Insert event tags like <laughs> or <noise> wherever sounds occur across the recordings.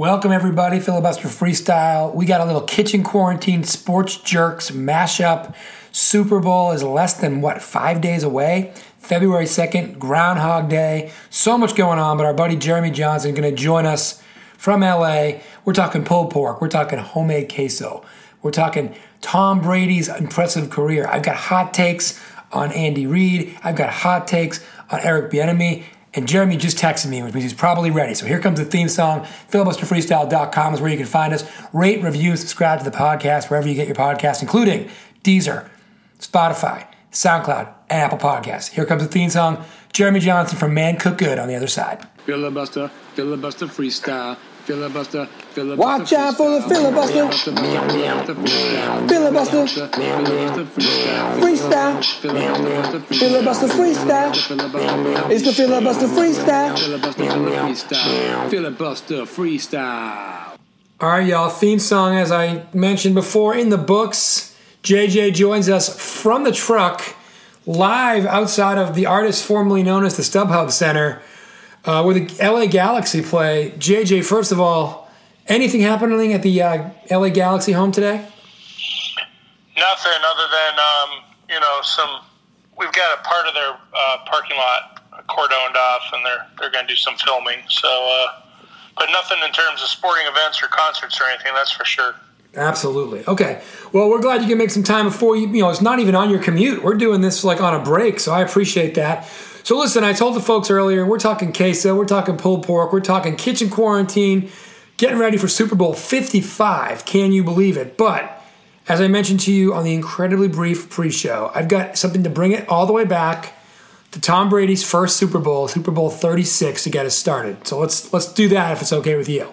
Welcome, everybody. Filibuster Freestyle. We got a little kitchen quarantine sports jerks mashup. Super Bowl is less than, what, five days away? February 2nd, Groundhog Day. So much going on, but our buddy Jeremy Johnson is going to join us from LA. We're talking pulled pork. We're talking homemade queso. We're talking Tom Brady's impressive career. I've got hot takes on Andy Reid. I've got hot takes on Eric Bieniemy. And Jeremy just texted me, which means he's probably ready. So here comes the theme song. Filibusterfreestyle.com is where you can find us. Rate, review, subscribe to the podcast wherever you get your podcast, including Deezer, Spotify, SoundCloud, and Apple Podcasts. Here comes the theme song. Jeremy Johnson from Man Cook Good on the other side. Filibuster, filibuster freestyle. Filibuster, filibuster. Watch out for the filibuster. Filibuster. Freestyle. Filibuster freestyle. It's the filibuster freestyle. Filibuster freestyle. All right, y'all. Theme song, as I mentioned before, in the books. JJ joins us from the truck, live outside of the artist formerly known as the StubHub Center, uh, where the LA Galaxy play. JJ, first of all, anything happening at the uh, LA Galaxy home today? Nothing other than um, you know some. We've got a part of their uh, parking lot cordoned off, and they're they're going to do some filming. So, uh, but nothing in terms of sporting events or concerts or anything. That's for sure. Absolutely. Okay. Well, we're glad you can make some time before you. You know, it's not even on your commute. We're doing this like on a break, so I appreciate that. So listen, I told the folks earlier, we're talking queso, we're talking pulled pork, we're talking kitchen quarantine, getting ready for Super Bowl 55. Can you believe it? But as I mentioned to you on the incredibly brief pre-show, I've got something to bring it all the way back to Tom Brady's first Super Bowl, Super Bowl 36 to get us started. So let's let's do that if it's okay with you.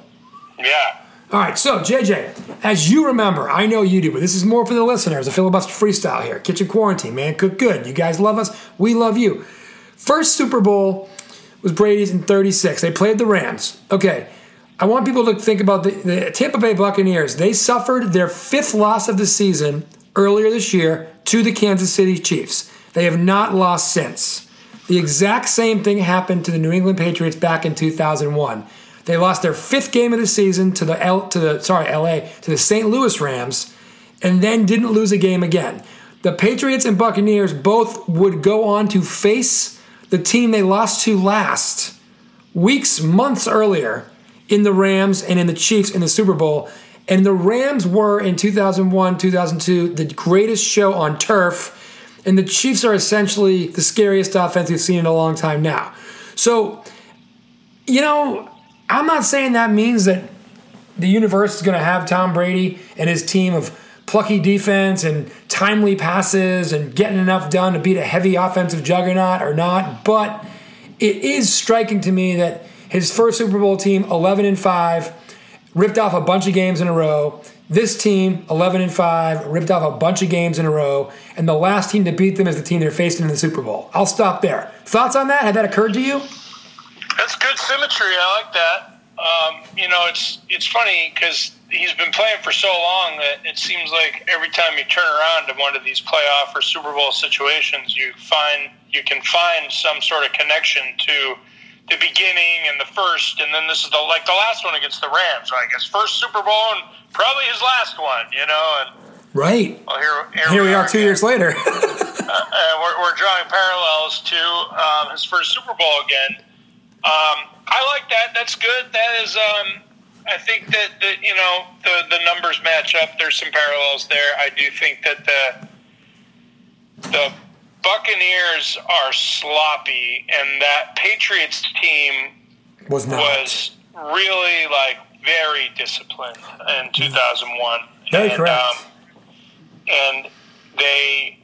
Yeah. All right, so JJ, as you remember, I know you do, but this is more for the listeners. A filibuster freestyle here. Kitchen quarantine, man, cook good. You guys love us. We love you. First Super Bowl was Brady's in 36. They played the Rams. Okay, I want people to think about the, the Tampa Bay Buccaneers. They suffered their fifth loss of the season earlier this year to the Kansas City Chiefs. They have not lost since. The exact same thing happened to the New England Patriots back in 2001. They lost their fifth game of the season to the L, to the sorry LA to the St. Louis Rams, and then didn't lose a game again. The Patriots and Buccaneers both would go on to face the team they lost to last weeks, months earlier in the Rams and in the Chiefs in the Super Bowl. And the Rams were in 2001, 2002 the greatest show on turf. And the Chiefs are essentially the scariest offense we've seen in a long time now. So, you know, I'm not saying that means that the universe is going to have Tom Brady and his team of plucky defense and timely passes and getting enough done to beat a heavy offensive juggernaut or not, but it is striking to me that his first Super Bowl team, 11 and 5, ripped off a bunch of games in a row. This team, 11 and 5, ripped off a bunch of games in a row, and the last team to beat them is the team they're facing in the Super Bowl. I'll stop there. Thoughts on that? Had that occurred to you? That's good symmetry. I like that. Um, you know, it's it's funny because he's been playing for so long that it seems like every time you turn around to one of these playoff or Super Bowl situations, you find you can find some sort of connection to the beginning and the first, and then this is the like the last one against the Rams. I guess first Super Bowl and probably his last one. You know, and right. Well, here here, here we, are, two years later. <laughs> <laughs> uh, we're, we're, drawing parallels to um, his first Super Bowl again. Um, I like that. That's good. That is. Um, I think that the you know the the numbers match up. There's some parallels there. I do think that the the Buccaneers are sloppy, and that Patriots team was not. was really like very disciplined in 2001. Very and, correct. Um, and they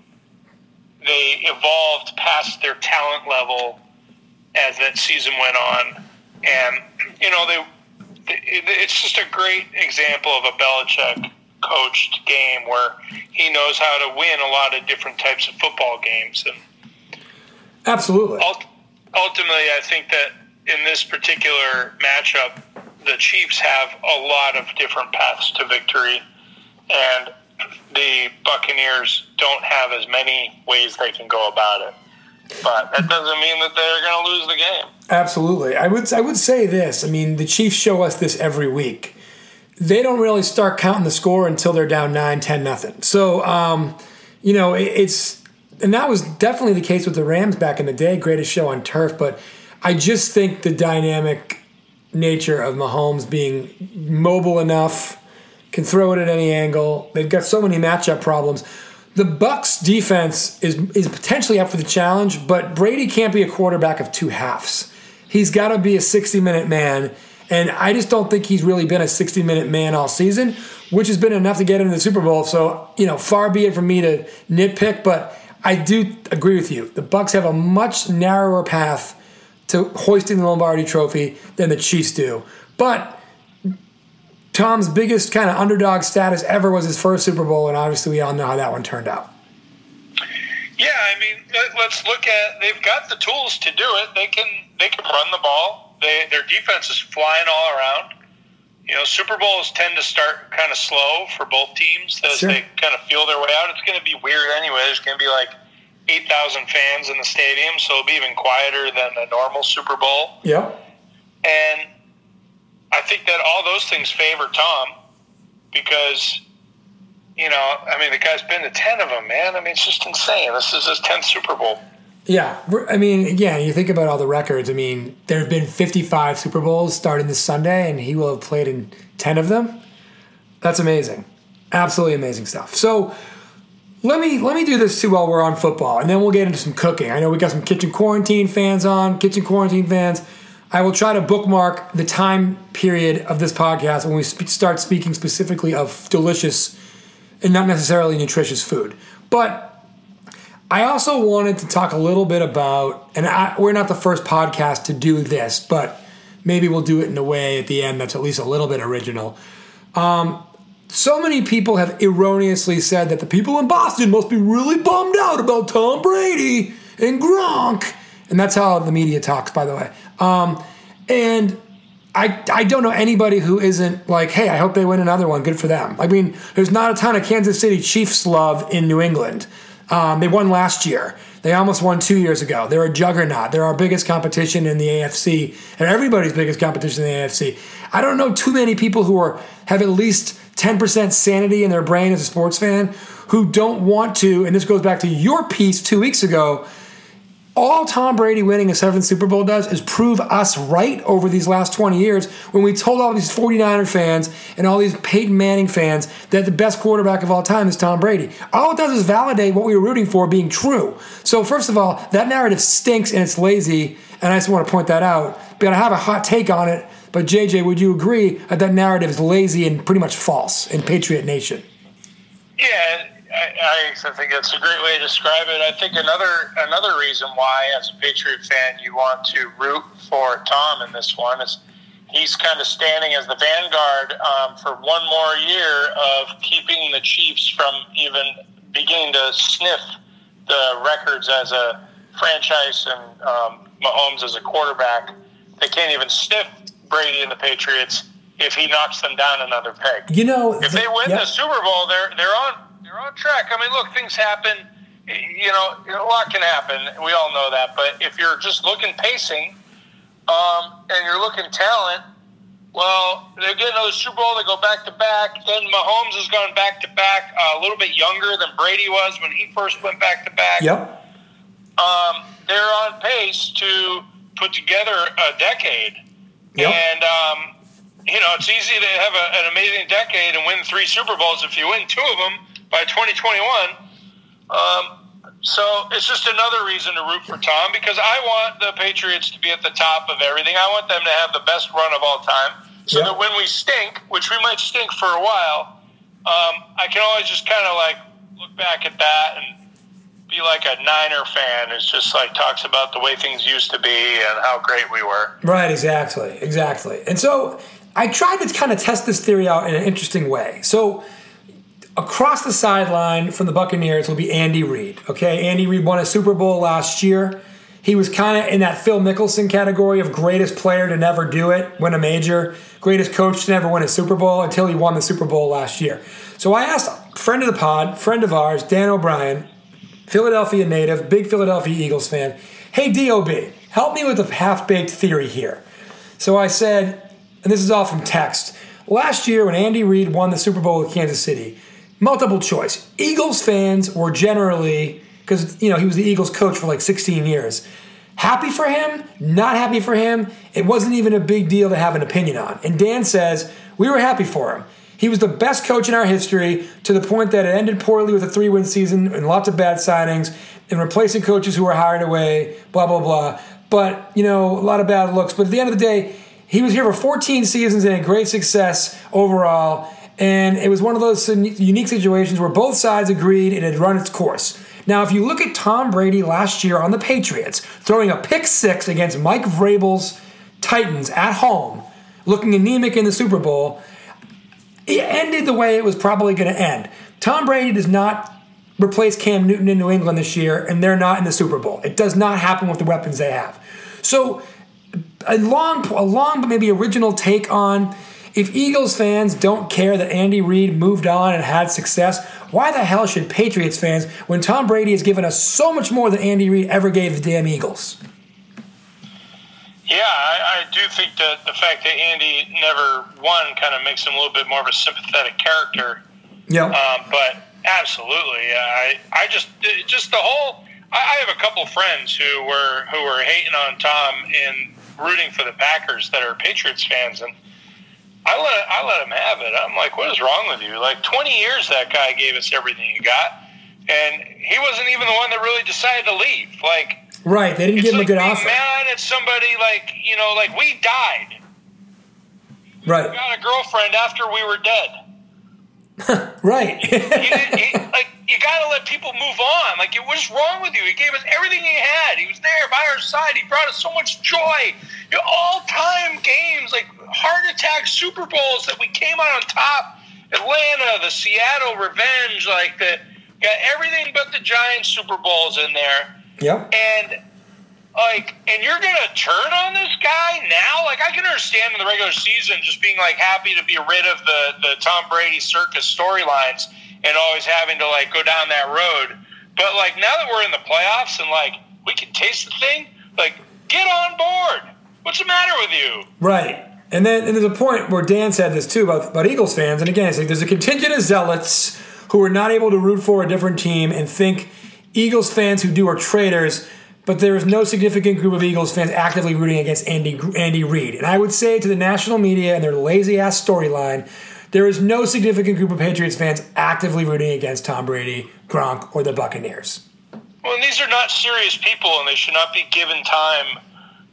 they evolved past their talent level as that season went on, and you know they. It's just a great example of a Belichick coached game where he knows how to win a lot of different types of football games. And Absolutely. Ultimately, I think that in this particular matchup, the Chiefs have a lot of different paths to victory, and the Buccaneers don't have as many ways they can go about it. But that doesn't mean that they're going to lose the game. Absolutely. I would I would say this. I mean, the Chiefs show us this every week. They don't really start counting the score until they're down 9, 10 nothing. So, um, you know, it, it's and that was definitely the case with the Rams back in the day, greatest show on turf, but I just think the dynamic nature of Mahomes being mobile enough, can throw it at any angle. They've got so many matchup problems. The Bucs defense is is potentially up for the challenge, but Brady can't be a quarterback of two halves. He's got to be a 60 minute man, and I just don't think he's really been a 60 minute man all season, which has been enough to get into the Super Bowl. So you know, far be it from me to nitpick, but I do agree with you. The Bucs have a much narrower path to hoisting the Lombardi Trophy than the Chiefs do, but. Tom's biggest kind of underdog status ever was his first Super Bowl, and obviously we all know how that one turned out. Yeah, I mean, let- let's look at. They've got the tools to do it. They can they can run the ball. They, their defense is flying all around. You know, Super Bowls tend to start kind of slow for both teams as Sure. they kind of feel their way out. It's going to be weird anyway. There's going to be like eight thousand fans in the stadium, so it'll be even quieter than a normal Super Bowl. Yeah, And I think that all those things favor Tom because, you know, I mean, the guy's been to 10 of them, man. I mean, it's just insane. This is his 10th Super Bowl. Yeah, I mean, again, you think about all the records. I mean, there have been 55 Super Bowls starting this Sunday, and he will have played in 10 of them. That's amazing, absolutely amazing stuff. So let me let me do this too while we're on football, and then we'll get into some cooking. I know we got some kitchen quarantine fans on, kitchen quarantine fans. I will try to bookmark the time period of this podcast when we sp- start speaking specifically of delicious and not necessarily nutritious food, but. I also wanted to talk a little bit about, and I, we're not the first podcast to do this, but maybe we'll do it in a way at the end that's at least a little bit original. Um, so many people have erroneously said that the people in Boston must be really bummed out about Tom Brady and Gronk, and that's how the media talks, by the way. Um, and I, I don't know anybody who isn't like, hey, I hope they win another one. Good for them. I mean, there's not a ton of Kansas City Chiefs love in New England. Um, they won last year. They almost won two years ago. They're a juggernaut. They're our biggest competition in the AFC and everybody's biggest competition in the AFC. I don't know too many people who are have at least 10% sanity in their brain as a sports fan who don't want to, and this goes back to your piece two weeks ago, all Tom Brady winning a seventh Super Bowl does is prove us right over these last 20 years when we told all these 49er fans and all these Peyton Manning fans that the best quarterback of all time is Tom Brady. All it does is validate what we were rooting for being true. So, first of all, that narrative stinks and it's lazy, and I just want to point that out. But I have a hot take on it. But, JJ, would you agree that that narrative is lazy and pretty much false in Patriot Nation? Yeah, I, I think that's a great way to describe it. I think another another reason why, as a Patriot fan, you want to root for Tom in this one is he's kind of standing as the vanguard um, for one more year of keeping the Chiefs from even beginning to sniff the records as a franchise and um, Mahomes as a quarterback. They can't even sniff Brady and the Patriots if he knocks them down another peg You know, if they win Yep. the Super Bowl, they're they're on they're on track. I mean, look, things happen. You know, a lot can happen. We all know that. But if you're just looking pacing, um, and you're looking talent, well, they're get another Super Bowl. They go back to back. Then Mahomes has gone back to back, uh, a little bit younger than Brady was when he first went back to back Yep. um, they're on pace to put together a decade. Yep. And, um, you know, it's easy to have a, an amazing decade and win three Super Bowls if you win two of them by 2021. Um, so it's just another reason to root for Tom because I want the Patriots to be at the top of everything. I want them to have the best run of all time so Yep. that when we stink, which we might stink for a while, um, I can always just kind of like look back at that and be like a Niner fan It's just like talks about the way things used to be and how great we were. Right, exactly, exactly. And so I tried to kind of test this theory out in an interesting way. So across the sideline from the Buccaneers will be Andy Reid. Okay, Andy Reid won a Super Bowl last year. He was kind of in that Phil Mickelson category of greatest player to never do it, win a major, greatest coach to never win a Super Bowl until he won the Super Bowl last year. So I asked a friend of the pod, friend of ours, Dan O'Brien, Philadelphia native, big Philadelphia Eagles fan. Hey, DOB, help me with a half baked theory here. So I said, and this is all from text. Last year, when Andy Reid won the Super Bowl with Kansas City, multiple choice. Eagles fans were generally, because you know he was the Eagles coach for like 16 years, happy for him, not happy for him. It wasn't even a big deal to have an opinion on. And Dan says we were happy for him. He was the best coach in our history to the point that it ended poorly with a three win season and lots of bad signings and replacing coaches who were hired away, blah, blah, blah. But, you know, a lot of bad looks. But at the end of the day, he was here for 14 seasons and had great success overall. And it was one of those unique situations where both sides agreed it had run its course. Now, if you look at Tom Brady last year on the Patriots, throwing a pick six against Mike Vrabel's Titans at home, looking anemic in the Super Bowl, it ended the way it was probably going to end. Tom Brady does not replace Cam Newton in New England this year, and they're not in the Super Bowl. It does not happen with the weapons they have. So, a long, a long, but maybe original take on if Eagles fans don't care that Andy Reid moved on and had success, why the hell should Patriots fans when Tom Brady has given us so much more than Andy Reid ever gave the damn Eagles? Yeah, I, I do think that the fact that Andy never won kind of makes him a little bit more of a sympathetic character. Yeah. Um, but absolutely, I I just just the whole. I, I have a couple friends who were who were hating on Tom and rooting for the Packers that are Patriots fans, and I let I let him have it. I'm like, what is wrong with you? Like 20 years that guy gave us everything he got, and he wasn't even the one that really decided to leave. Like, right? They didn't give him like a good offer. Mad at somebody like you know, like we died. Right. We got a girlfriend after we were dead. <laughs> right. he he, like you got to let people move on. Like, what's wrong with you? He gave us everything he had. He was there by our side. He brought us so much joy. You know, all-time games, like heart attack Super Bowls that we came out on top. Atlanta, the Seattle revenge, like the got everything but the Giants Super Bowls in there. Yep. And like, and you're gonna turn on this guy now? Like, I can understand in the regular season just being like happy to be rid of the the Tom Brady circus storylines and always having to like go down that road. But like now that we're in the playoffs and like we can taste the thing, like get on board. What's the matter with you? Right. And then and there's a point where Dan said this too about, about Eagles fans. And again, it's like there's a contingent of zealots who are not able to root for a different team and think Eagles fans who do are traitors. But there is no significant group of Eagles fans actively rooting against Andy Andy Reid. And I would say to the national media and their lazy ass storyline, there is no significant group of Patriots fans actively rooting against Tom Brady, Gronk, or the Buccaneers. Well, these are not serious people, and they should not be given time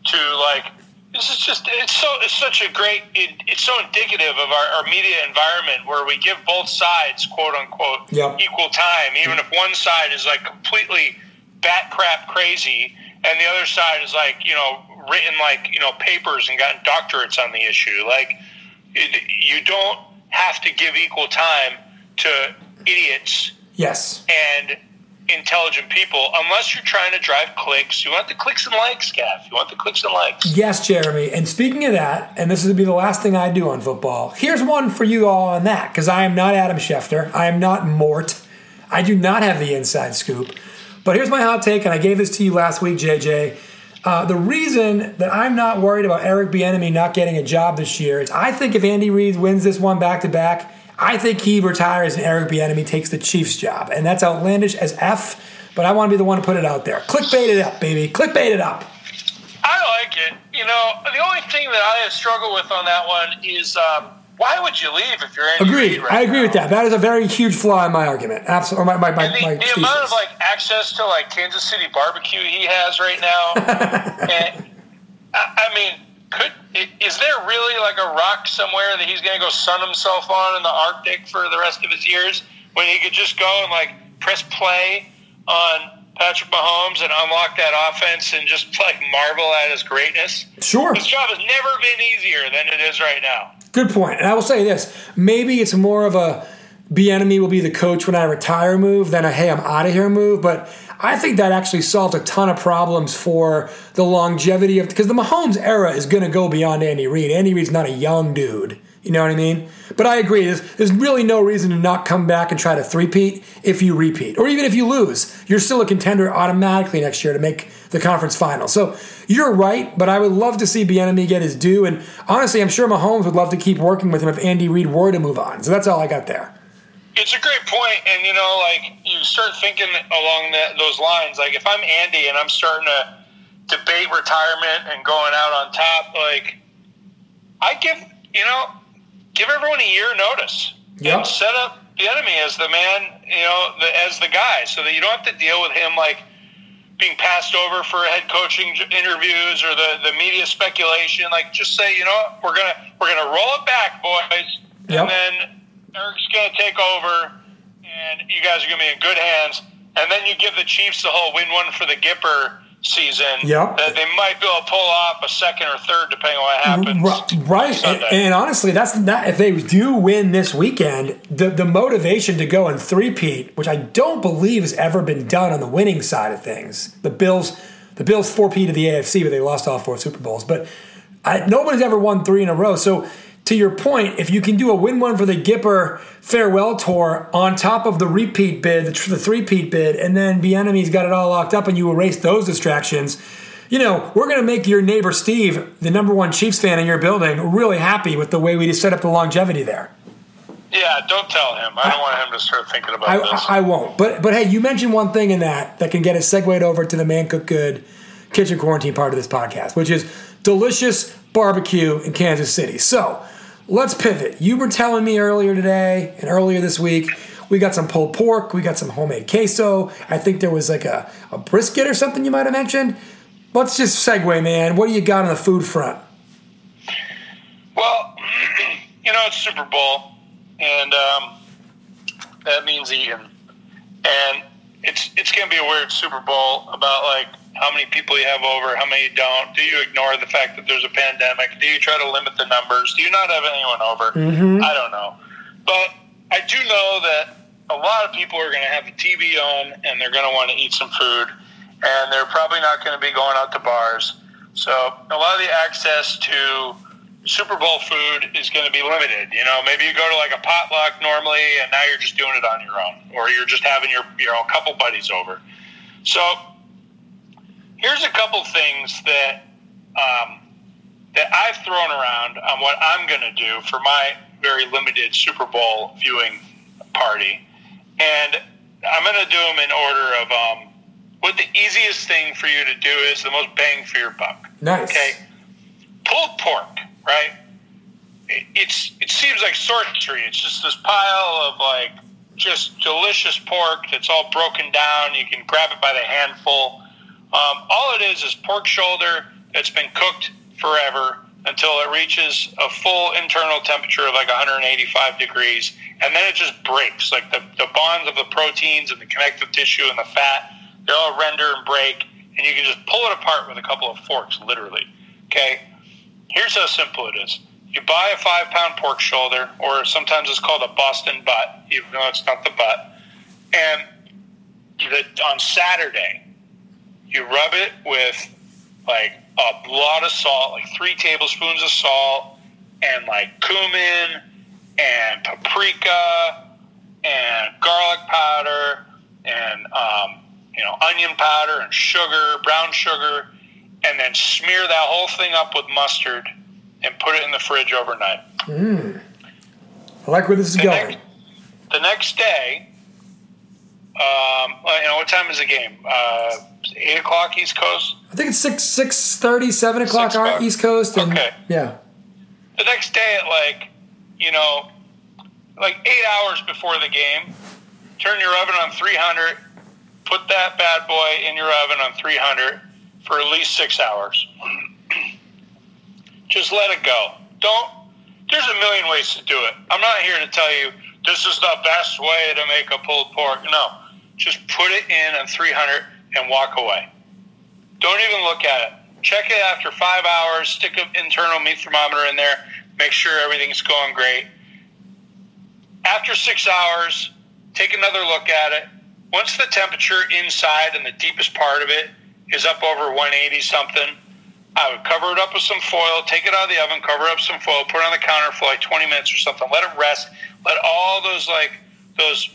to like. This is just it's so it's such a great it, it's so indicative of our, our media environment where we give both sides quote unquote Yep. equal time, even if one side is like completely bat crap crazy, and the other side is like you know written like you know papers and gotten doctorates on the issue. Like it, you don't have to give equal time to idiots Yes. and intelligent people unless you're trying to drive clicks. You want the clicks and likes, Gav. You want the clicks and likes. Yes, Jeremy. And speaking of that, and this is to be the last thing I do on football, here's one for you all on that, because I am not Adam Schefter. I am not Mort. I do not have the inside scoop. But here's my hot take, and I gave this to you last week, JJ. Uh, the reason that I'm not worried about Eric Bieniemy not getting a job this year is I think if Andy Reid wins this one back to back, I think he retires and Eric Bieniemy takes the Chiefs job, and that's outlandish as f. But I want to be the one to put it out there. Clickbait it up, baby. Clickbait it up. I like it. You know, the only thing that I struggle with on that one is um, why would you leave if you're Andy Agreed. Right I agree now? with that. That is a very huge flaw in my argument. Absolutely. My, my, my, And the, my the amount of like access to like Kansas City barbecue he has right now, <laughs> and I, I mean, could is there really like a rock somewhere that he's going to go sun himself on in the Arctic for the rest of his years when he could just go and like press play on Patrick Mahomes and unlock that offense and just like marvel at his greatness? Sure. His job has never been easier than it is right now. Good point. And I will say this maybe it's more of a Bieniemy will be the coach when I retire move than a hey, I'm out of here move. But I think that actually solves a ton of problems for the longevity of because the Mahomes era is going to go beyond Andy Reid. Andy Reid's not a young dude You know what I mean? But I agree. There's, there's really no reason to not come back and try to three-peat if you repeat. Or even if you lose, you're still a contender automatically next year to make the conference final. So you're right, but I would love to see Bieniemy get his due. And honestly, I'm sure Mahomes would love to keep working with him if Andy Reid were to move on. So that's all I got there. It's a great point, and you know, like you start thinking along those lines. Like if I'm Andy and I'm starting to debate retirement and going out on top, like I give you know, give everyone a year notice Yep. and set up Bieniemy as the man, you know, the, as the guy, so that you don't have to deal with him like being passed over for head coaching interviews or the, the media speculation. Like, just say, you know, what, we're gonna we're gonna roll it back, boys, Yep. and then Eric's gonna take over, and you guys are gonna be in good hands. And then you give the Chiefs the whole win one for the Gipper season. Yep. that they might be able to pull off a second or third, depending on what happens. Right, and, and honestly, that's not if they do win this weekend. The the motivation to go and three-peat, which I don't believe has ever been done on the winning side of things. The Bills, the Bills four-peat to the AFC, but they lost all four Super Bowls. But I, nobody's ever won three in a row. So to your point, if you can do a win one for the Gipper farewell tour on top of the repeat bid, the, tr- the three-peat bid, and then Bieniemy's got it all locked up, and you erase those distractions you know, we're going to make your neighbor Steve, the number one Chiefs fan in your building, really happy with the way we just set up the longevity there. Yeah, don't tell him. I don't want him to start thinking about I, this. I, I won't. But but hey, you mentioned one thing in that that can get us segued over to the Man Cook Good kitchen quarantine part of this podcast, which is delicious barbecue in Kansas City. So let's pivot. You were telling me earlier today and earlier this week. We got some pulled pork. We got some homemade queso. I think there was like a, a brisket or something you might have mentioned. Let's just segue, man. What do you got on the food front? Well, <clears throat> you know, it's Super Bowl, and um, that means eating. And it's it's going to be a weird Super Bowl about like how many people you have over, how many you don't. Do you ignore the fact that there's a pandemic? Do you try to limit the numbers? Do you not have anyone over? Mm-hmm. I don't know, but I do know that a lot of people are going to have the TV on and they're going to want to eat some food, and they're probably not going to be going out to bars. So a lot of the access to Super Bowl food is going to be limited. You know, maybe you go to like a potluck normally, and now you're just doing it on your own, or you're just having your you know a couple buddies over. So here's a couple things that um, that I've thrown around on what I'm going to do for my very limited Super Bowl viewing party, and I'm going to do them in order of um, what the easiest thing for you to do is, the most bang for your buck. Nice. Okay, pulled pork, right? It, it's it seems like sorcery. It's just this pile of like just delicious pork that's all broken down. You can grab it by the handful. Um, all it is is pork shoulder that's been cooked forever until it reaches a full internal temperature of like 185 degrees, and then it just breaks. Like the, the bonds of the proteins and the connective tissue and the fat, they all render and break, and you can just pull it apart with a couple of forks, literally. Okay? Here's how simple it is. You buy a five pound pork shoulder, or sometimes it's called a Boston butt, even though it's not the butt. And the, on Saturday, you rub it with like a lot of salt, like three tablespoons of salt, and like cumin and paprika and garlic powder and um, you know onion powder and sugar, brown sugar, and then smear that whole thing up with mustard and put it in the fridge overnight. I like where this is The going. next, the next day, um, well, you know what time is the game? Uh, eight o'clock East Coast. I think it's six six thirty, seven o'clock o'clock. East Coast, and Okay. yeah, the next day at like you know like eight hours before the game turn your oven on 300 put that bad boy in your oven on 300 for at least six hours <clears throat> just let it go don't there's a million ways to do it i'm not here to tell you this is the best way to make a pulled pork no just put it in on 300 and walk away don't even look at it. Check it after five hours. Stick an internal meat thermometer in there. Make sure everything's going great. After six hours, take another look at it. Once the temperature inside and the deepest part of it is up over 180 something, I would cover it up with some foil, take it out of the oven, cover up some foil, put it on the counter for like 20 minutes or something. Let it rest. Let all those like those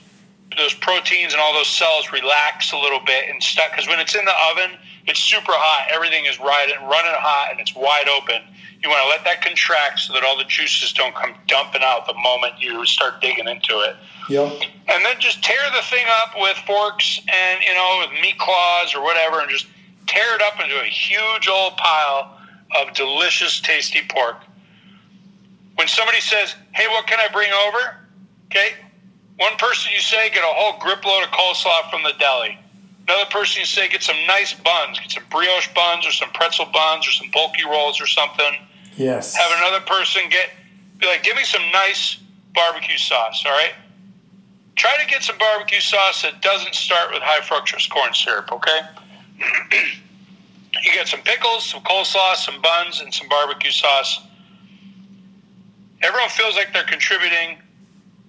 those proteins and all those cells relax a little bit and stuck. Because when it's in the oven, it's super hot. Everything is right and running hot, and it's wide open. You want to let that contract so that all the juices don't come dumping out the moment you start digging into it. Yep. And then just tear the thing up with forks and you know with meat claws or whatever, and just tear it up into a huge old pile of delicious, tasty pork. When somebody says, "Hey, what can I bring over?" Okay, one person you say get a whole grip load of coleslaw from the deli. Another person you say get some nice buns, get some brioche buns or some pretzel buns or some bulky rolls or something. Yes. Have another person get be like, give me some nice barbecue sauce. All right. Try to get some barbecue sauce that doesn't start with high fructose corn syrup. Okay. <clears throat> you get some pickles, some coleslaw, some buns, and some barbecue sauce. Everyone feels like they're contributing.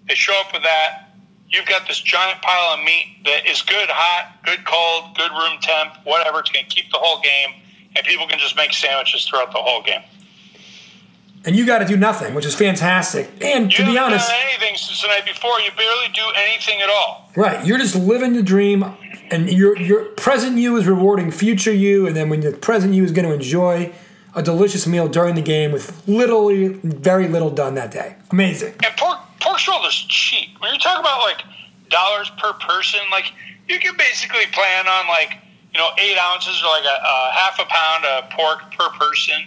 They show up with that. You've got this giant pile of meat that is good hot, good cold, good room temp, whatever. It's going to keep the whole game, and people can just make sandwiches throughout the whole game. And you got to do nothing, which is fantastic. And You to be honest, done anything since the night before. You barely do anything at all. right, you're just living the dream, and your your present you is rewarding future you, and then when the present you is going to enjoy a delicious meal during the game with literally very little done that day. Amazing. And pork pork shoulder's cheap. When you're talking about like dollars per person, like you can basically plan on like you know eight ounces or like a, a half a pound of pork per person.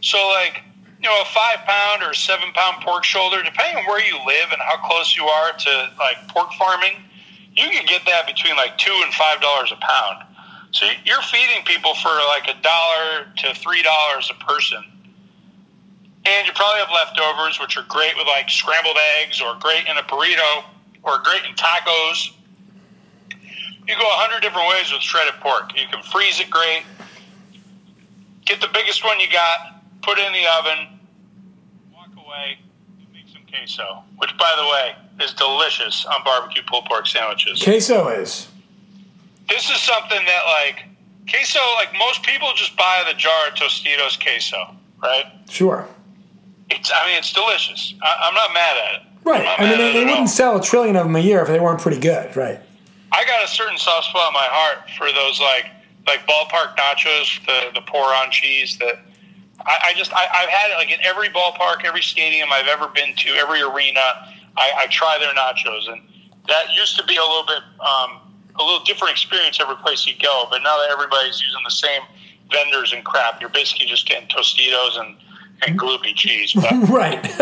So like you know a five pound or seven pound pork shoulder, depending on where you live and how close you are to like pork farming, you can get that between like two and five dollars a pound. So you're feeding people for like a dollar to three dollars a person. And you probably have leftovers, which are great with like scrambled eggs or great in a burrito or great in tacos. You go a hundred different ways with shredded pork. You can freeze it great. Get the biggest one you got, put it in the oven, walk away, and make some queso, which by the way is delicious on barbecue pulled pork sandwiches Queso is. This is something that like queso like most people just buy the jar of tostitos queso right Sure. it's i mean it's delicious I, i'm not mad at it Right. I mean, they, they it at all. wouldn't sell a trillion of them a year if they weren't pretty good, right? i got a certain soft spot in my heart for those like like ballpark nachos the the pour on cheese that I, I just I, I've had it like in every ballpark, every stadium I've ever been to, every arena. I, I try their nachos, and that used to be a little bit um, a little different experience every place you go. But now that everybody's using the same vendors and crap, you're basically just getting Tostitos and and gloopy cheese. But <laughs> Right. <laughs>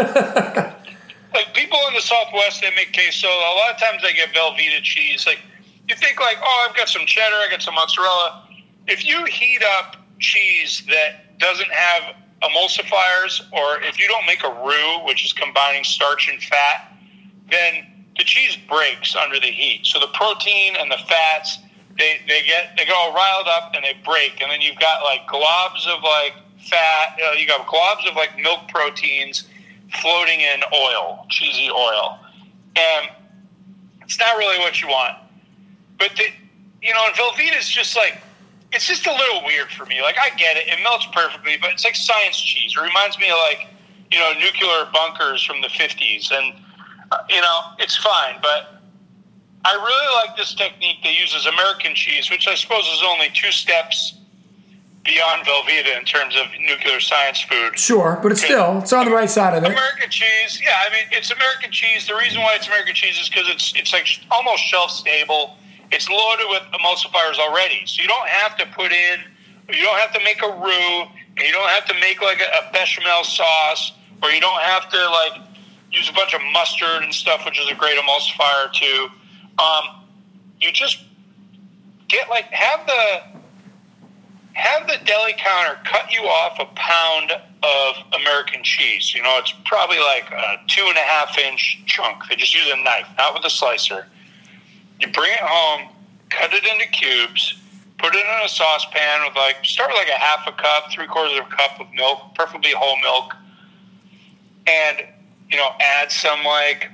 like people in the Southwest, they make queso. A lot of times they get Velveeta cheese. Like you think like, oh, I've got some cheddar, I got some mozzarella. If you heat up cheese that doesn't have emulsifiers, or if you don't make a roux, which is combining starch and fat, then the cheese breaks under the heat. So the protein and the fats, they, they get they get all riled up and they break, and then you've got like globs of like fat. Uh, you got globs of like milk proteins floating in oil, cheesy oil, and it's not really what you want. But the, you know, and Velveeta is just like it's just a little weird for me. Like I get it, it melts perfectly, but it's like science cheese. It reminds me of like you know nuclear bunkers from the fifties, and you know it's fine, but. I really like this technique that uses American cheese, which I suppose is only two steps beyond Velveeta in terms of nuclear science food. sure, but it's still it's on the right side of it. American cheese, yeah. I mean, it's American cheese. The reason why it's American cheese is because it's it's like almost shelf stable. It's loaded with emulsifiers already, so you don't have to put in, you don't have to make a roux, and you don't have to make like a, a bechamel sauce, or you don't have to like use a bunch of mustard and stuff, which is a great emulsifier too. Um, you just get like have the have the deli counter cut you off a pound of American cheese. You know, it's probably like a two and a half inch chunk. They just use a knife, not with a slicer. You bring it home, cut it into cubes, put it in a saucepan with like start with like a half a cup, three quarters of a cup of milk, preferably whole milk, and you know, add some like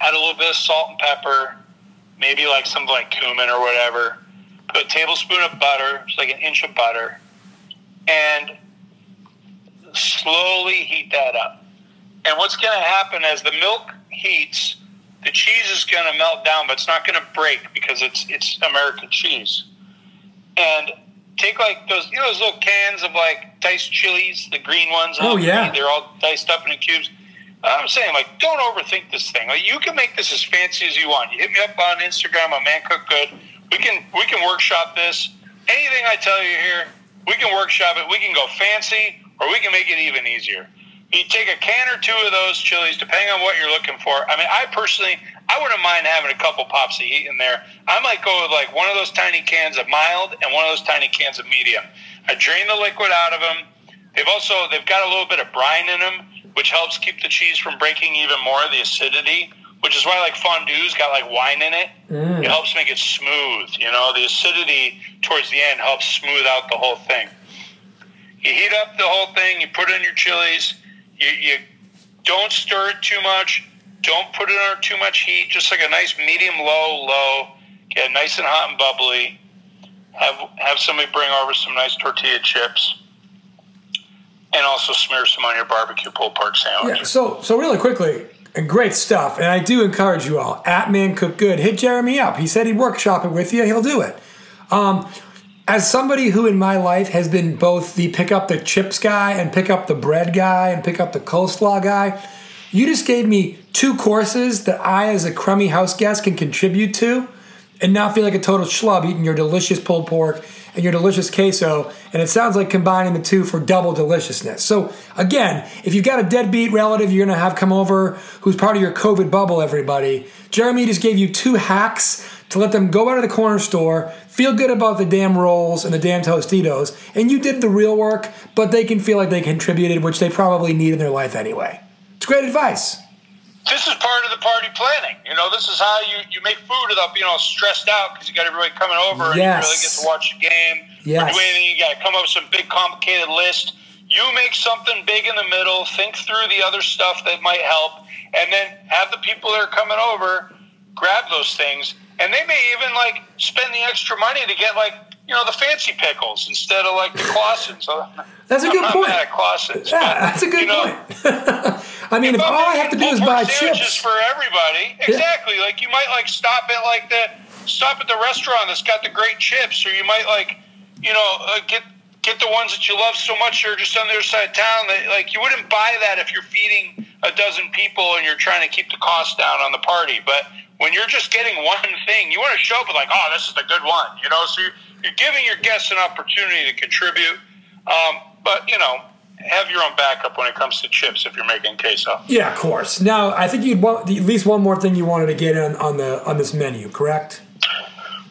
add a little bit of salt and pepper, maybe like some like cumin or whatever. Put a tablespoon of butter, it's like an inch of butter. and slowly heat that up. And what's going to happen as the milk heats, the cheese is going to melt down, but it's not going to break because it's it's American cheese. And take like those you know those little cans of like diced chilies, the green ones. Oh, yeah. they're all diced up into cubes. I'm saying like don't overthink this thing. Like you can make this as fancy as you want. You hit me up on Instagram on Man Cook Good. We can we can workshop this. Anything I tell you here, we can workshop it. We can go fancy or we can make it even easier. You take a can or two of those chilies, depending on what you're looking for. I mean, I personally, I wouldn't mind having a couple pops of heat in there. I might go with like one of those tiny cans of mild and one of those tiny cans of medium. I drain the liquid out of them. They've also they've got a little bit of brine in them, which helps keep the cheese from breaking even more. The acidity, which is why like fondue's got like wine in it. Mm. It helps make it smooth. You know, the acidity towards the end helps smooth out the whole thing. You heat up the whole thing. You put in your chilies. You, you don't stir it too much. Don't put it on too much heat. Just like a nice medium low, low. Get nice and hot and bubbly. Have have somebody bring over some nice tortilla chips, and also smear some on your barbecue pulled pork sandwich. Yeah, so so really quickly, great stuff. And I do encourage you all at Man Cook Good. Hit Jeremy up. He said he'd workshop it with you. He'll do it. Um, as somebody who in my life has been both the pick up the chips guy and pick up the bread guy and pick up the coleslaw guy, you just gave me two courses that I, as a crummy house guest, can contribute to and not feel like a total schlub eating your delicious pulled pork and your delicious queso. And it sounds like combining the two for double deliciousness. So, again, if you've got a deadbeat relative you're going to have come over who's part of your COVID bubble, everybody, Jeremy just gave you two hacks to let them go out of the corner store, feel good about the damn rolls and the damn Tostitos, and you did the real work, but they can feel like they contributed, which they probably need in their life anyway. It's great advice. This is part of the party planning. You know, this is how you, you make food without being all stressed out because you got everybody coming over and Yes. you really get to watch the game or do anything. You got to come up with some big complicated list. You make something big in the middle, think through the other stuff that might help, and then have the people that are coming over grab those things. And they may even like spend the extra money to get like you know the fancy pickles instead of like the Claussen. So That's a I'm good not point. mad at Claussen's, Yeah, but, that's a good you know, point. <laughs> I mean, if I'm all I have to do is buy chips, for everybody. Exactly. Like you might like stop at like the stop at the restaurant that's got the great chips, or you might like you know uh, get get the ones that you love so much that are just on the other side of town. That like you wouldn't buy that if you're feeding a dozen people and you're trying to keep the cost down on the party. But when you're just getting <laughs> one thing, you want to show up with like, oh, this is the good one, you know. So you're, you're giving your guests an opportunity to contribute. Um, but you know, have your own backup when it comes to chips if you're making queso. yeah, of course. Now, I think you'd want at least one more thing you wanted to get in on the on this menu, correct?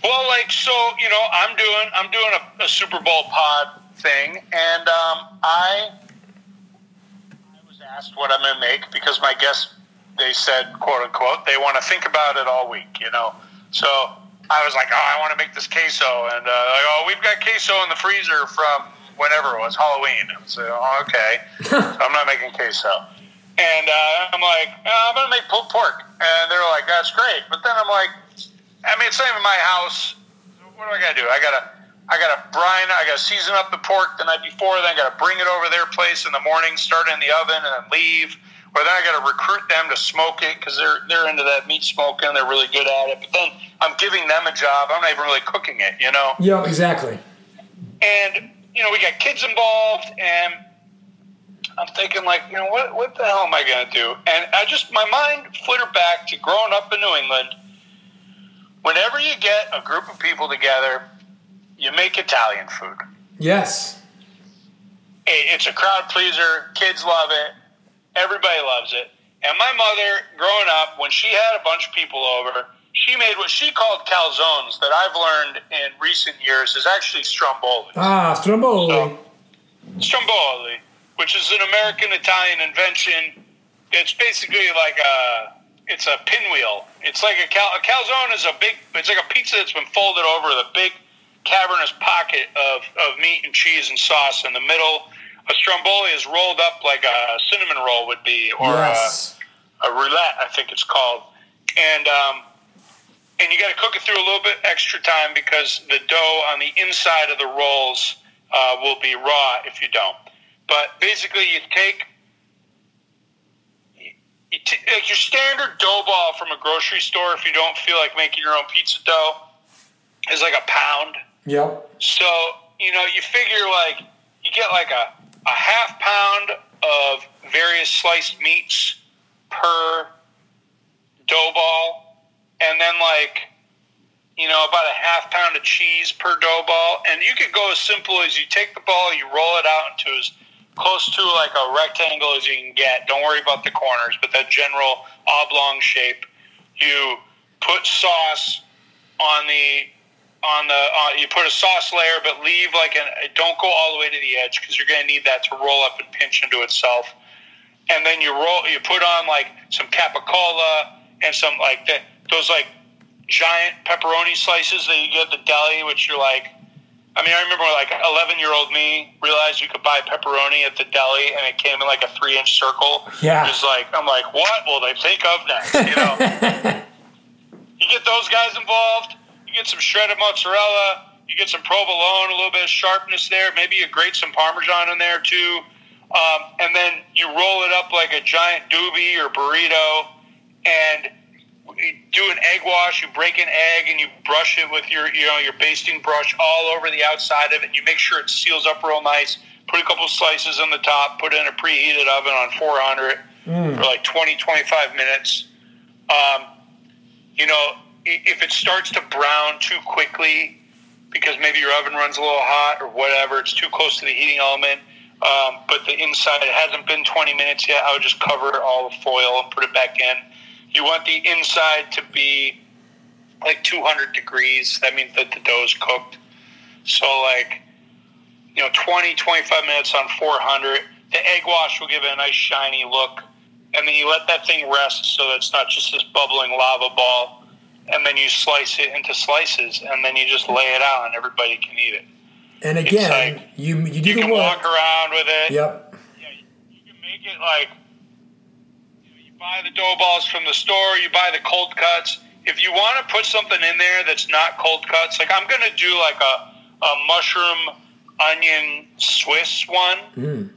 Well, like so, you know, I'm doing I'm doing a, a Super Bowl pod thing, and um, I I was asked what I'm going to make because my guests they said quote unquote they want to think about it all week, you know. So I was like, oh, I want to make this queso, and uh, like, oh, we've got queso in the freezer from whenever it was Halloween. And so oh, okay, so <laughs> I'm not making queso. And uh, I'm like, oh, I'm going to make pulled pork. And they're like, that's great. But then I'm like, I mean, it's not even my house. What do I got to do? I got to, I got to brine. I got to season up the pork the night before. Then I got to bring it over their place in the morning, start it in the oven, and then leave. Or then I got to recruit them to smoke it because they're they're into that meat smoking. They're really good at it. But then I'm giving them a job. I'm not even really cooking it, you know Yeah, exactly. and you know we got kids involved and i'm thinking like you know what, what the hell am i going to do? And i just my mind flittered back to growing up in new england. Whenever you get a group of people together you make italian food. Yes. It- it's a crowd pleaser. Kids love it. Everybody loves it. And my mother growing up when she had a bunch of people over she made what she called calzones that i've learned in recent years is actually stromboli Ah, Stromboli. So- Stromboli, which is an American Italian invention. It's basically like a it's a pinwheel. It's like a, cal- a calzone is a big. It's like a pizza that's been folded over with a big cavernous pocket of, of meat and cheese and sauce in the middle. A stromboli is rolled up like a cinnamon roll would be, or yes. a, a roulade, I think it's called. And um, and you got to cook it through a little bit extra time because the dough on the inside of the rolls uh, will be raw if you don't. But basically, you take you t- like your standard dough ball from a grocery store. If you don't feel like making your own pizza dough, is like a pound. Yep. So you know, you figure like you get like a a half pound of various sliced meats per dough ball, and then like you know about a half pound of cheese per dough ball. And you could go as simple as you take the ball, you roll it out into as close to like a rectangle as you can get. Don't worry about the corners, but that general oblong shape. You put sauce on the on the uh, you put a sauce layer, but leave like an don't go all the way to the edge because you're going to need that to roll up and pinch into itself. And then you roll, you put on like some capicola and some like the, those like giant pepperoni slices that you get at the deli, which you're like. I mean, I remember like 11 year old me realized you could buy pepperoni at the deli and it came in like a three inch circle. Yeah. Just like, I'm like, what will they think of next? You know? <laughs> you get those guys involved, you get some shredded mozzarella, you get some provolone, a little bit of sharpness there. Maybe you grate some parmesan in there too, um, and then you roll it up like a giant doobie or burrito, and you do an egg wash. You break an egg and you brush it with your you know your basting brush all over the outside of it. And you make sure it seals up real nice. Put a couple slices on the top. Put it in a preheated oven on 400 for like 20 25 minutes. Um, you know, if it starts to brown too quickly because maybe your oven runs a little hot or whatever, it's too close to the heating element, um, but the inside it hasn't been 20 minutes yet, I would just cover it all with foil and put it back in. You want the inside to be like 200 degrees. That means that the dough's cooked. So, like, you know, 20, 25 minutes on 400. The egg wash will give it a nice shiny look. And then you let that thing rest so that it's not just this bubbling lava ball. And then you slice it into slices, and then you just lay it out, and everybody can eat it. And again, like- you you do You can work. walk around with it. Yep. Yeah, you can make it like you, know, you buy the dough balls from the store, you buy the cold cuts. If you want to put something in there that's not cold cuts, like I'm going to do like a, a mushroom onion Swiss one. Mm.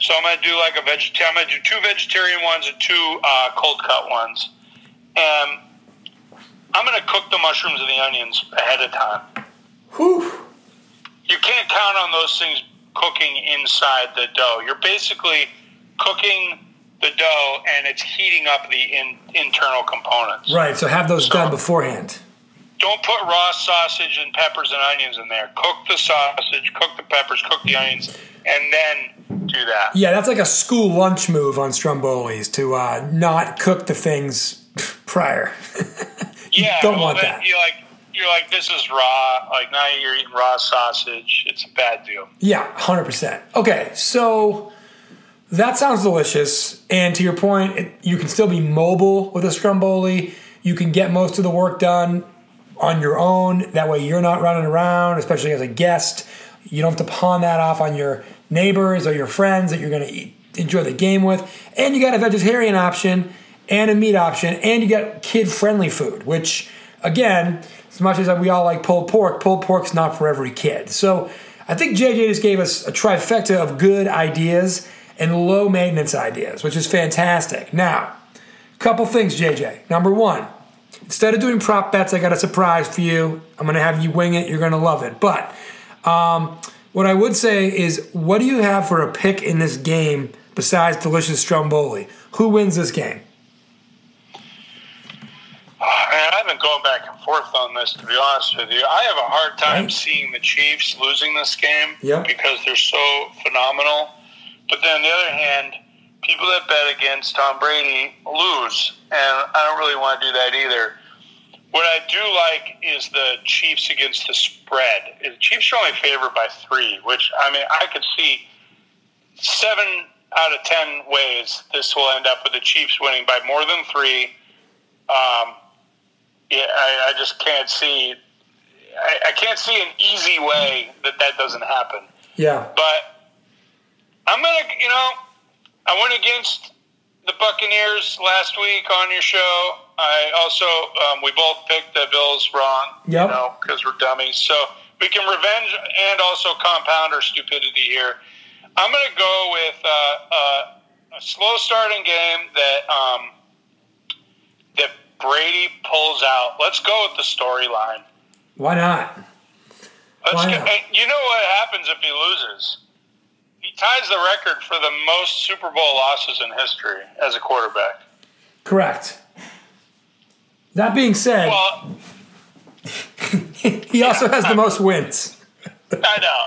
So I'm going to do like a vegetarian. I'm going to do two vegetarian ones and two uh, cold cut ones. And I'm going to cook the mushrooms and the onions ahead of time Whew. you can't count on those things cooking inside the dough. You're basically cooking the dough and it's heating up the in, internal components. Right. So have those done beforehand. Don't put raw sausage and peppers and onions in there. Cook the sausage, cook the peppers, cook the onions, and then do that. Yeah, that's like a school lunch move on Strombolis to uh, not cook the things <laughs> prior. <laughs> Yeah, don't well, want that. You're like, you're like, this is raw. Like now you're eating raw sausage. It's a bad deal. Yeah, 100%. Okay, so that sounds delicious. And to your point, it, you can still be mobile with a Stromboli. You can get most of the work done on your own. That way, you're not running around, especially as a guest. You don't have to pawn that off on your neighbors or your friends that you're going to enjoy the game with. And you got a vegetarian option and a meat option, and you got kid friendly food, which, again, as much as we all like pulled pork, pulled pork's not for every kid. So I think JJ just gave us a trifecta of good ideas and low maintenance ideas, which is fantastic. Now, couple things, JJ. Number one, instead of doing prop bets, I got a surprise for you. I'm going to have you wing it. You're going to love it. But um, what I would say is, what do you have for a pick in this game besides Delicious Stromboli? Who wins this game? Man, I've been going back and forth on this, to be honest with you. I have a hard time Right. seeing the Chiefs losing this game Yeah. because they're so phenomenal. But then on the other hand, people that bet against Tom Brady lose, and I don't really want to do that either. What I do like is the Chiefs against the spread. The Chiefs are only favored by three, which I mean I could see seven out of ten ways this will end up with the Chiefs winning by more than three. Um, yeah, I, I just can't see. I, I can't see an easy way that that doesn't happen. Yeah. But I'm gonna, you know, I went against the Buccaneers last week on your show. I also, um, we both picked the Bills wrong, Yep. you know, because we're dummies. So we can revenge and also compound our stupidity here. I'm going to go with uh, uh, a slow starting game that um, that Brady pulls out. Let's go with the storyline. Why not? Let's Why not? and you know what happens if he loses? Ties the record for the most Super Bowl losses in history as a quarterback. Correct. That being said, Well, <laughs> he also has the most wins. I know.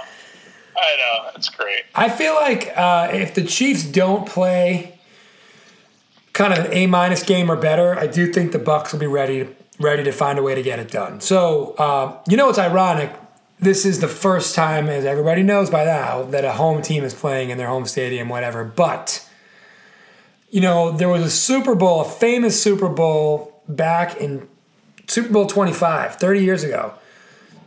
I know. That's great. I feel like uh, if the Chiefs don't play kind of an A minus game or better, I do think the Bucs will be ready ready to find a way to get it done. So uh, you know what's ironic? This is the first time, as everybody knows by now, that a home team is playing in their home stadium, whatever. But you know, there was a Super Bowl, a famous Super Bowl back in Super Bowl 25, 30 years ago.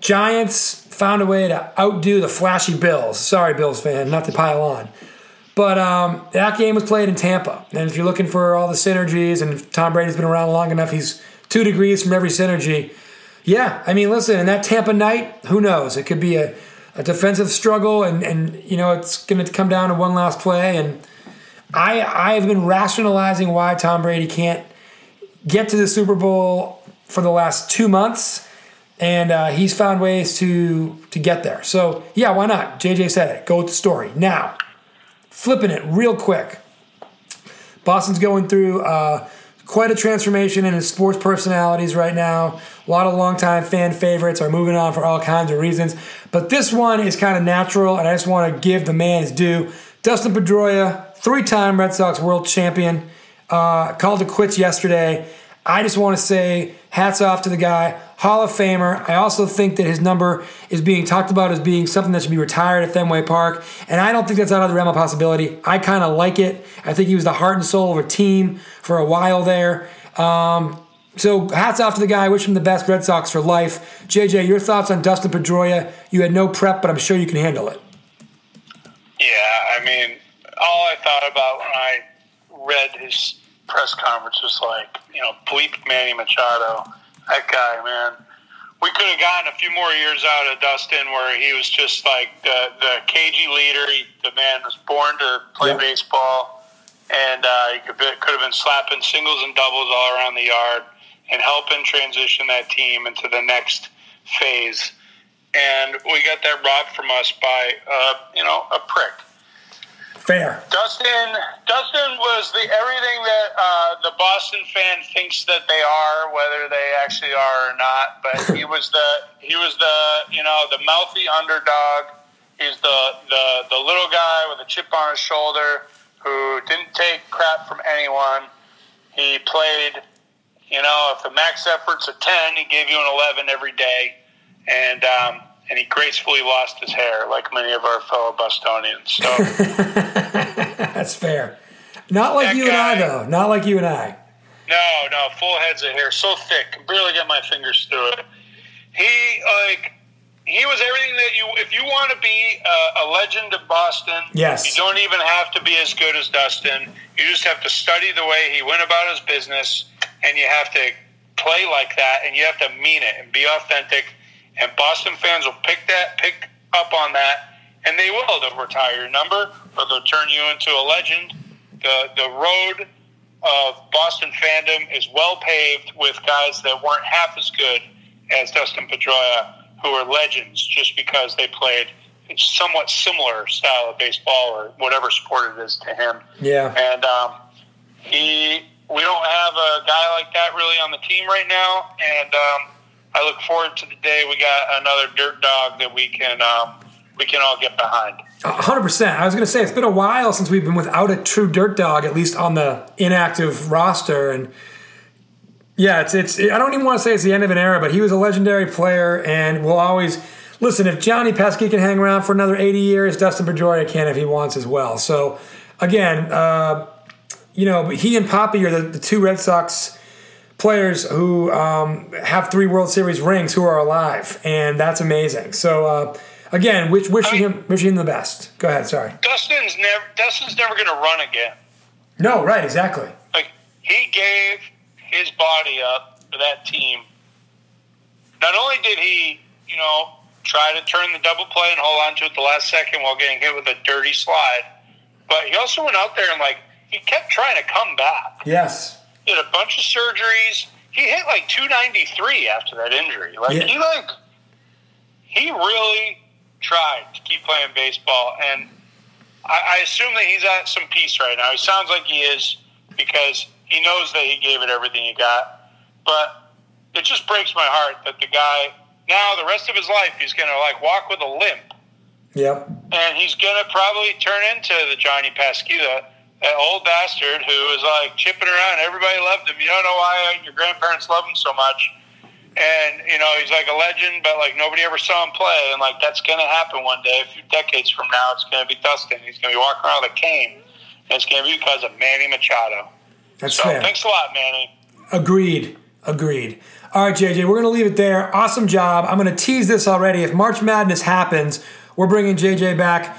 Giants found a way to outdo the flashy Bills. Sorry, Bills fan, not to pile on. But um, that game was played in Tampa. And if you're looking for all the synergies, and Tom Brady's been around long enough, he's two degrees from every synergy. Yeah, I mean, listen, in that Tampa night, who knows? It could be a, a defensive struggle, and, and you know it's going to come down to one last play. And I I've been rationalizing why Tom Brady can't get to the Super Bowl for the last two months, and uh, he's found ways to to get there. So yeah, why not? JJ said it. Go with the story now. Flipping it real quick. Boston's going through uh, quite a transformation in his sports personalities right now. A lot of longtime fan favorites are moving on for all kinds of reasons. But this one is kind of natural, and I just want to give the man his due. Dustin Pedroia, three time Red Sox world champion, uh, called it quits yesterday. I just want to say hats off to the guy, Hall of Famer. I also think that his number is being talked about as being something that should be retired at Fenway Park, and I don't think that's out of the realm of possibility. I kind of like it. I think he was the heart and soul of a team for a while there. Um, so hats off to the guy. Wish him the best. Red Sox for life. JJ, your thoughts on Dustin Pedroia? You had no prep, but I'm sure you can handle it. Yeah, I mean, all I thought about when I read his press conference was like, you know, bleep Manny Machado. That guy, man. We could have gotten a few more years out of Dustin where he was just like the, the cagey leader. He, the man was born to play Yeah. baseball, and uh, he could, be, could have been slapping singles and doubles all around the yard and helping transition that team into the next phase. And we got that robbed from us by, uh, you know, a prick. Fair. Dustin, Dustin was the everything that uh, the Boston fan thinks that they are, whether they actually are or not. But he <laughs> was the he was the you know the mouthy underdog. He's the the the little guy with a chip on his shoulder who didn't take crap from anyone. He played, you know, if the max effort's a ten, he gave you an eleven every day, and um, and he gracefully lost his hair like many of our fellow Bostonians. So. <laughs> That's fair. Not like That you and I, though. Not like you and I. No, no, full heads of hair, so thick, can barely get my fingers through it. He like he was everything that you. If you want to be a, a legend of Boston, Yes. you don't even have to be as good as Dustin. You just have to study the way he went about his business, and you have to play like that, and you have to mean it and be authentic. And Boston fans will pick that, pick up on that, and they will. They'll retire your number, or they'll turn you into a legend. The the road of Boston fandom is well paved with guys that weren't half as good as Dustin Pedroia, who are legends just because they played a somewhat similar style of baseball or whatever sport it is to him. Yeah. And um, he, we don't have a guy like that really on the team right now. And um, I look forward to the day we got another dirt dog that we can um, we can all get behind. hundred percent. I was going to say it's been a while since we've been without a true dirt dog, at least on the inactive roster. And yeah, it's it's. I don't even want to say it's the end of an era, but he was a legendary player, and will always listen. If Johnny Pesky can hang around for another eighty years, Dustin Pedroia can if he wants as well. So again, uh, you know, he and Papi are the, the two Red Sox players who um, have three World Series rings who are alive, and that's amazing. So uh, again, wish, wishing him wishing him the best. Go ahead. Sorry. Dustin's never Dustin's never going to run again. No, right, exactly. Like he gave his body up for that team. Not only did he, you know, try to turn the double play and hold on to it the last second while getting hit with a dirty slide. But he also went out there and like he kept trying to come back. Yes. Had a bunch of surgeries. He hit like 293 after that injury. Like Yeah. he like he really tried to keep playing baseball, and I, I assume that he's at some peace right now. He sounds like he is because he knows that he gave it everything he got. But it just breaks my heart that the guy now the rest of his life he's gonna like walk with a limp Yep. and he's gonna probably turn into the Johnny Pasquilla, that old bastard who was like chipping around. Everybody loved him. You don't know why your grandparents love him so much. And you know he's like a legend, but like nobody ever saw him play, and like that's gonna happen one day. A few decades from now, it's gonna be Dustin. He's gonna be walking around with a cane, and it's gonna be because of Manny Machado. That's So fair. thanks a lot, Manny. Agreed. Agreed. All right, JJ, we're going to leave it there. Awesome job. I'm going to tease this already. If March Madness happens, we're bringing JJ back.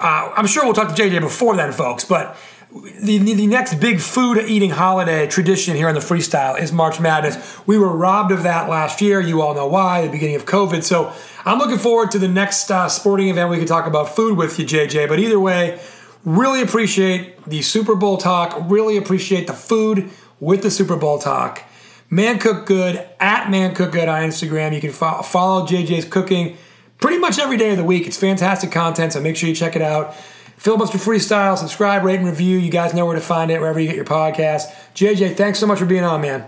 Uh, I'm sure we'll talk to JJ before then, folks, but the, the, next big food eating holiday tradition here on the freestyle is March Madness. We were robbed of that last year. You all know why, the beginning of COVID. So I'm looking forward to the next uh, sporting event we can talk about food with you, JJ. But either way, really appreciate the Super Bowl talk. Really appreciate the food with the Super Bowl talk. Man Cook Good at Man Cook Good on Instagram. You can fo- follow JJ's cooking pretty much every day of the week. It's fantastic content, so make sure you check it out. Filibuster Freestyle, subscribe, rate, and review. You guys know where to find it wherever you get your podcast. JJ, thanks so much for being on, man.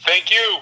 Thank you.